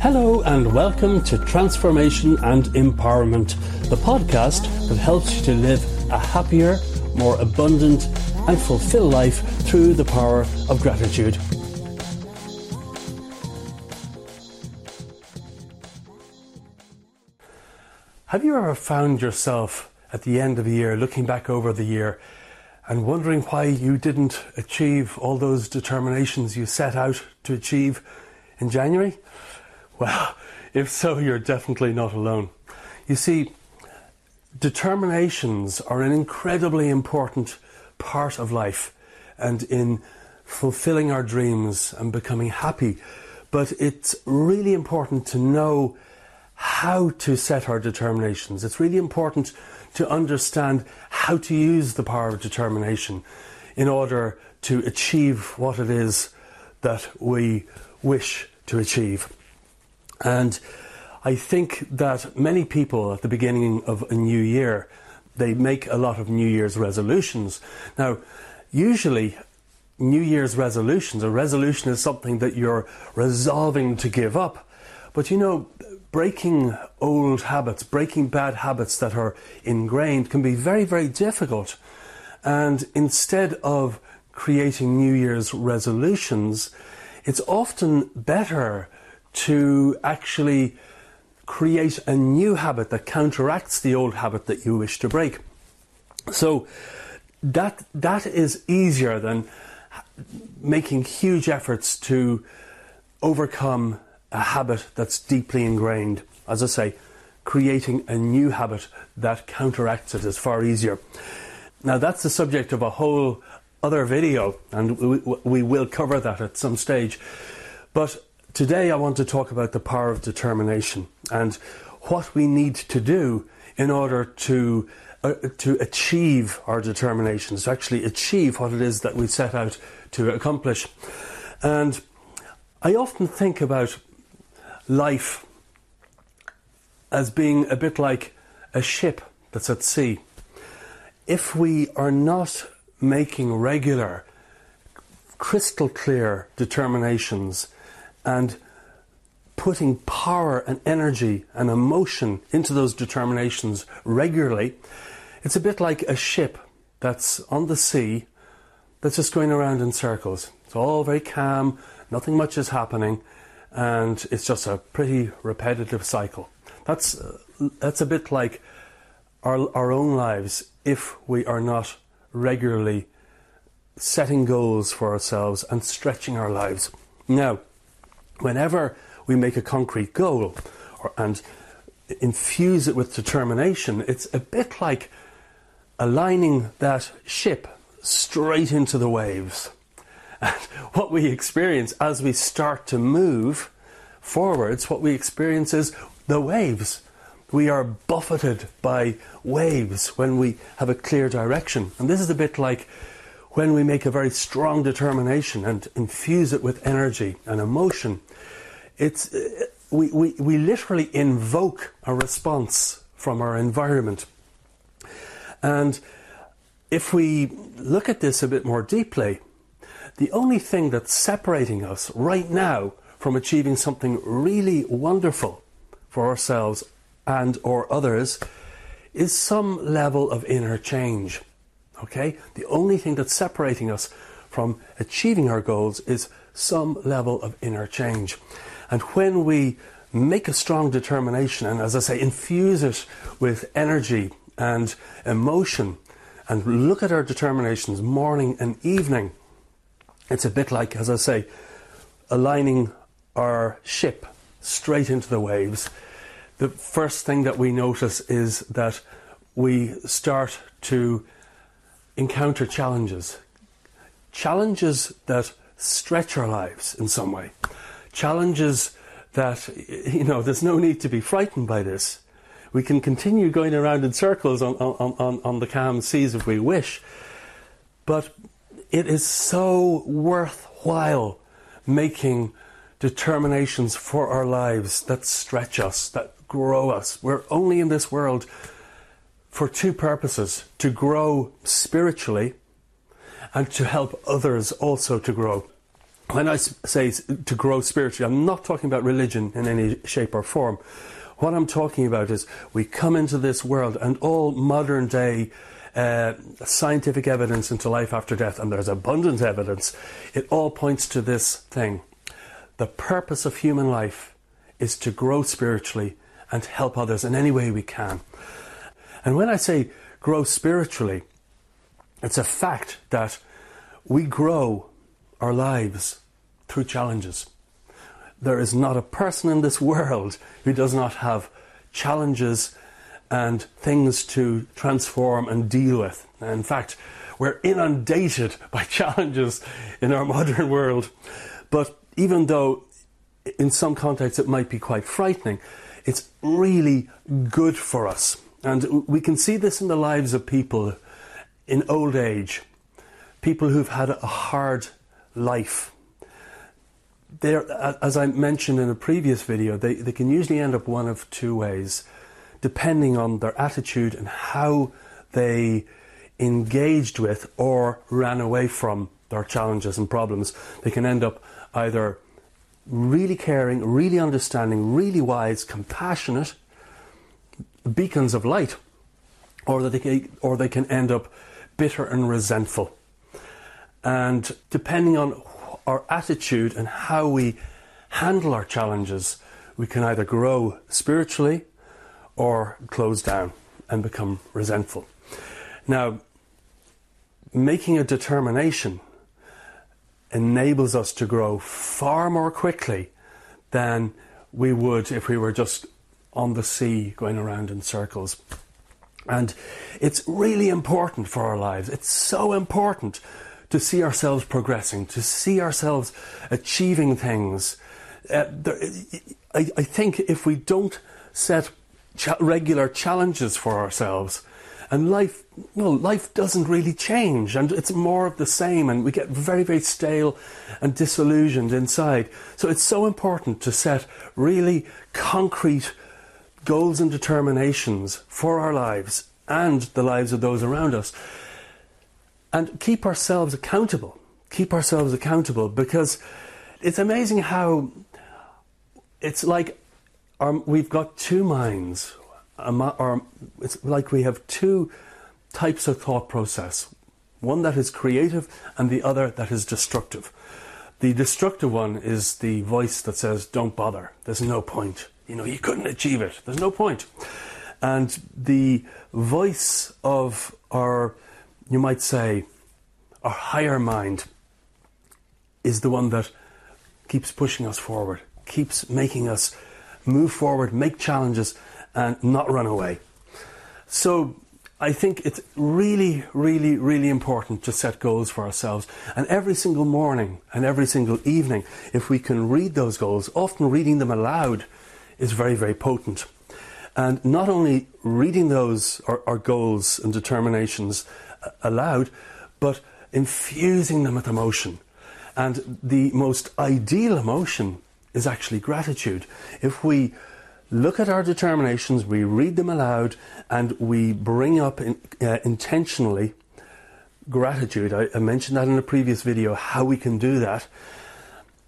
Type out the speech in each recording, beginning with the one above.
Hello, and welcome to Transformation and Empowerment, the podcast that helps you to live a happier, more abundant, and fulfilled life through the power of gratitude. Have you ever found yourself at the end of a year looking back over the year and wondering why you didn't achieve all those determinations you set out to achieve in January? Well, if so, you're definitely not alone. You see, determinations are an incredibly important part of life and in fulfilling our dreams and becoming happy. But it's really important to know how to set our determinations. It's really important to understand how to use the power of determination in order to achieve what it is that we wish to achieve. And I think that many people at the beginning of a new year, they make a lot of New Year's resolutions. Now, usually New Year's resolutions, a resolution is something that you're resolving to give up. But you know, breaking old habits, breaking bad habits that are ingrained can be very, very difficult. And instead of creating New Year's resolutions, it's often better to actually create a new habit that counteracts the old habit that you wish to break. So that that is easier than making huge efforts to overcome a habit that's deeply ingrained. As I say, creating a new habit that counteracts it is far easier. Now that's the subject of a whole other video, and we, we will cover that at some stage. But Today, I want to talk about the power of determination and what we need to do in order to uh, to achieve our determinations, to actually achieve what it is that we set out to accomplish. And I often think about life as being a bit like a ship that's at sea. If we are not making regular, crystal clear determinations and putting power and energy and emotion into those determinations regularly, it's a bit like a ship that's on the sea that's just going around in circles. It's all very calm, nothing much is happening, and it's just a pretty repetitive cycle. That's, that's a bit like our, our own lives if we are not regularly setting goals for ourselves and stretching our lives. Now, whenever we make a concrete goal or, and infuse it with determination, it's a bit like aligning that ship straight into the waves. And what we experience as we start to move forwards, what we experience is the waves. We are buffeted by waves when we have a clear direction. And this is a bit like when we make a very strong determination and infuse it with energy and emotion, it's, uh, we, we, we literally invoke a response from our environment. And if we look at this a bit more deeply, the only thing that's separating us right now from achieving something really wonderful for ourselves and or others is some level of inner change. Okay? The only thing that's separating us from achieving our goals is some level of inner change. And when we make a strong determination and, as I say, infuse it with energy and emotion and look at our determinations morning and evening, it's a bit like, as I say, aligning our ship straight into the waves. The first thing that we notice is that we start to encounter challenges. Challenges that stretch our lives in some way. Challenges that, you know, there's no need to be frightened by this. We can continue going around in circles on, on, on, on the calm seas if we wish. But it is so worthwhile making determinations for our lives that stretch us, that grow us. We're only in this world for two purposes to grow spiritually and to help others also to grow. when I say to grow spiritually, I'm not talking about religion in any shape or form. What I'm talking about is we come into this world and all modern day uh, scientific evidence into life after death, and there's abundant evidence, it all points to this thing. The purpose of human life is to grow spiritually and help others in any way we can. And when I say grow spiritually, it's a fact that we grow our lives through challenges. There is not a person in this world who does not have challenges and things to transform and deal with. In fact, we're inundated by challenges in our modern world. But even though in some contexts it might be quite frightening, it's really good for us. And we can see this in the lives of people in old age, people who've had a hard life. They're, as I mentioned in a previous video, they, they can usually end up one of two ways, depending on their attitude and how they engaged with or ran away from their challenges and problems. They can end up either really caring, really understanding, really wise, compassionate, beacons of light, or that they can, or they can end up bitter and resentful. And depending on our attitude and how we handle our challenges, we can either grow spiritually or close down and become resentful. Now, making a determination enables us to grow far more quickly than we would if we were just on the sea going around in circles. And it's really important for our lives. It's so important to see ourselves progressing, to see ourselves achieving things. Uh, there, I, I, think if we don't set cha- regular challenges for ourselves, and life, well, life doesn't really change, and it's more of the same, and we get very, very stale and disillusioned inside. So it's so important to set really concrete goals and determinations for our lives and the lives of those around us, and keep ourselves accountable. Keep ourselves accountable because it's amazing how it's like our, we've got two minds or it's like we have two types of thought process one that is creative and the other that is destructive. The destructive one is the voice that says, Don't bother, there's no point. You know, you couldn't achieve it, there's no point. And the voice of our, you might say, our higher mind is the one that keeps pushing us forward, keeps making us move forward, make challenges, and not run away. So I think it's really, really, really important to set goals for ourselves. And every single morning and every single evening, if we can read those goals, often reading them aloud is very, very potent. And not only reading those our, our goals and determinations uh, aloud, but infusing them with emotion. And the most ideal emotion is actually gratitude. If we look at our determinations, we read them aloud, and we bring up in, uh, intentionally gratitude. I, I, mentioned that in a previous video, how we can do that.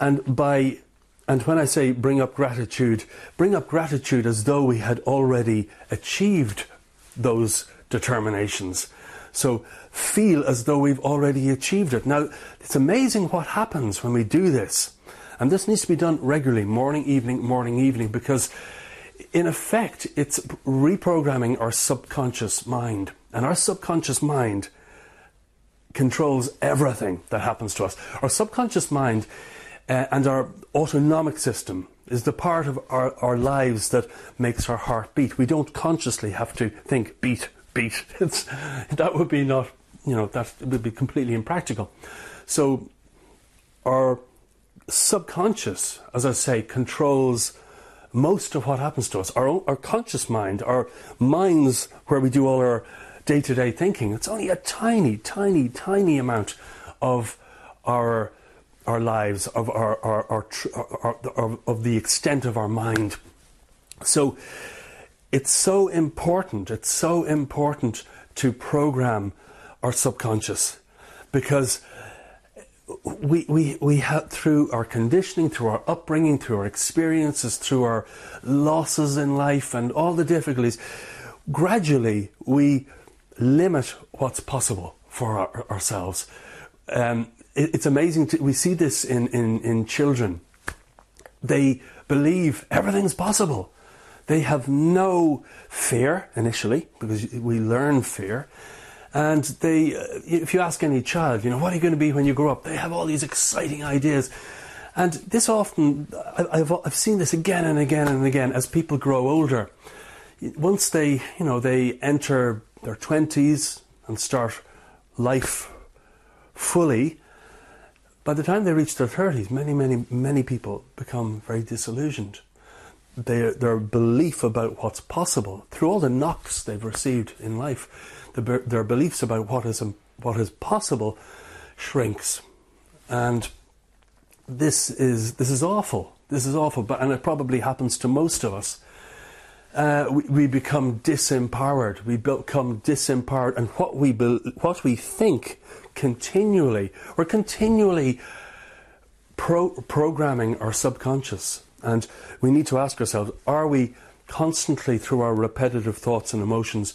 And by and when I say bring up gratitude, bring up gratitude as though we had already achieved those determinations. So feel as though we've already achieved it. Now, it's amazing what happens when we do this. And this needs to be done regularly, morning, evening, morning, evening, because in effect, it's reprogramming our subconscious mind. And our subconscious mind controls everything that happens to us. Our subconscious mind uh, and our autonomic system is the part of our, our lives that makes our heart beat. We don't consciously have to think beat, beat. It's, that would be not, you know, that would be completely impractical. So our subconscious, as I say, controls most of what happens to us. Our, our conscious mind, our minds where we do all our day to day thinking, it's only a tiny, tiny, tiny amount of our our lives, of our, our, our, our, our of the extent of our mind. So it's so important, it's so important to program our subconscious because we, we, we have, through our conditioning, through our upbringing, through our experiences, through our losses in life and all the difficulties, gradually we limit what's possible for our, ourselves. Um, it's amazing. To, we see this in, in, in children. They believe everything's possible. They have no fear initially because we learn fear. And they, uh, if you ask any child, you know, what are you going to be when you grow up? They have all these exciting ideas. And this often, I've, I've seen this again and again and again as people grow older. Once they, you know, they enter their 20s and start life fully, by the time they reach their 30s, many, many, many people become very disillusioned. Their, their belief about what's possible, through all the knocks they've received in life, the, their beliefs about what is what is possible shrinks, and this is this is awful. This is awful, but and it probably happens to most of us. Uh, we, we, become disempowered. We become disempowered, and what we be, what we think continually, we're continually pro- programming our subconscious, and we need to ask ourselves: Are we constantly, through our repetitive thoughts and emotions,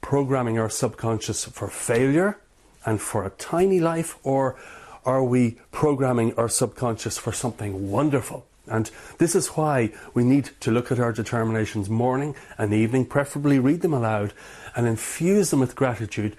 programming our subconscious for failure and for a tiny life, or are we programming our subconscious for something wonderful? And this is why we need to look at our determinations morning and evening, preferably read them aloud, and infuse them with gratitude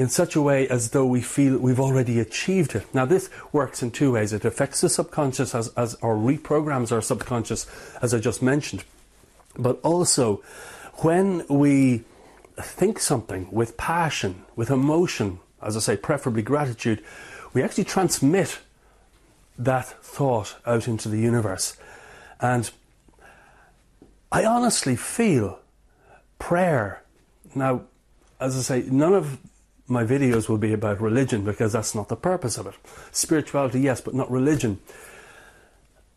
in such a way as though we feel we've already achieved it. Now, this works in two ways. It affects the subconscious as, as or reprograms our subconscious, as I just mentioned. But also, when we think something with passion, with emotion, as I say, preferably gratitude, we actually transmit that thought out into the universe. And I honestly feel prayer. Now, as I say, none of my videos will be about religion because that's not the purpose of it. Spirituality, yes, but not religion.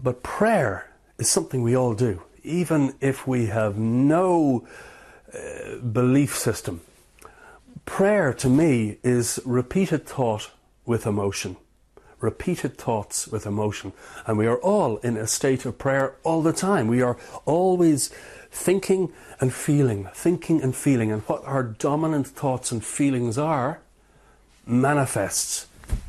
But prayer is something we all do, even if we have no uh, belief system. Prayer to me is repeated thought with emotion. Repeated thoughts with emotion. And we are all in a state of prayer all the time. We are always thinking and feeling, thinking and feeling. And what our dominant thoughts and feelings are manifests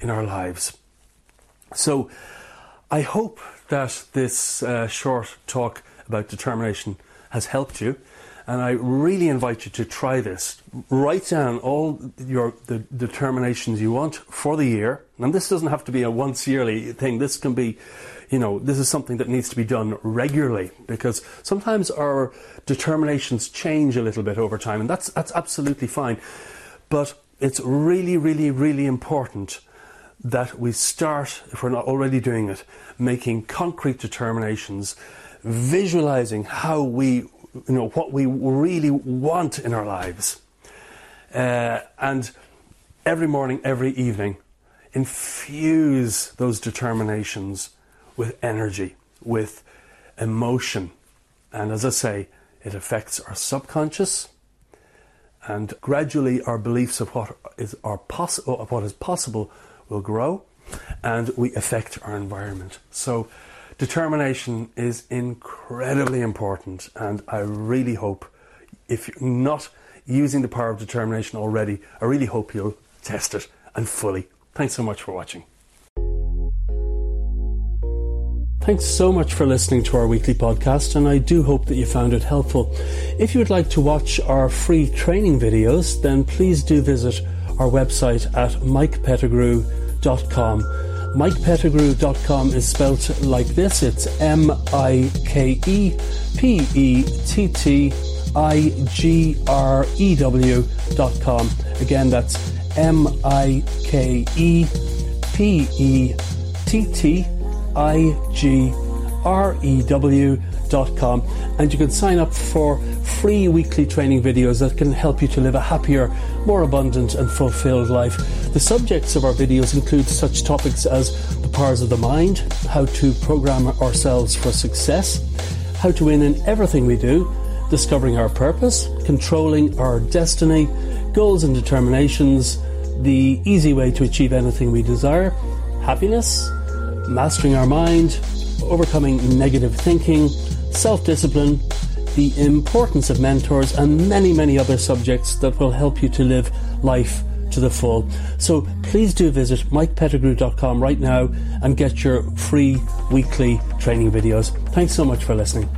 in our lives. So I hope that this uh, short talk about determination has helped you and I really invite you to try this. Write down all your the determinations you want for the year. And this doesn't have to be a once yearly thing. This can be, you know, this is something that needs to be done regularly because sometimes our determinations change a little bit over time, and that's that's absolutely fine. But it's really, really, really important that we start, if we're not already doing it, making concrete determinations, visualizing how we you know, what we really want in our lives. Uh, and every morning, every evening, infuse those determinations with energy, with emotion. And as I say, it affects our subconscious, and gradually our beliefs of what is, our poss- of what is possible will grow, and we affect our environment. So Determination is incredibly important, and I really hope if you're not using the power of determination already, I really hope you'll test it and fully. Thanks so much for watching. Thanks so much for listening to our weekly podcast, and I do hope that you found it helpful. If you would like to watch our free training videos, then please do visit our website at mikepettigrew.com MikePettigrew.com is spelt like this. It's M I K E P E T T I G R E W.com. Again, that's M I K E P E T T I G R E W com, and you can sign up for free weekly training videos that can help you to live a happier, more abundant, and fulfilled life. The subjects of our videos include such topics as the powers of the mind, how to program ourselves for success, how to win in everything we do, discovering our purpose, controlling our destiny, goals and determinations, the easy way to achieve anything we desire happiness, mastering our mind, overcoming negative thinking, self discipline, the importance of mentors, and many, many other subjects that will help you to live life to the full. So please do visit mikepettigrew.com right now and get your free weekly training videos. Thanks so much for listening.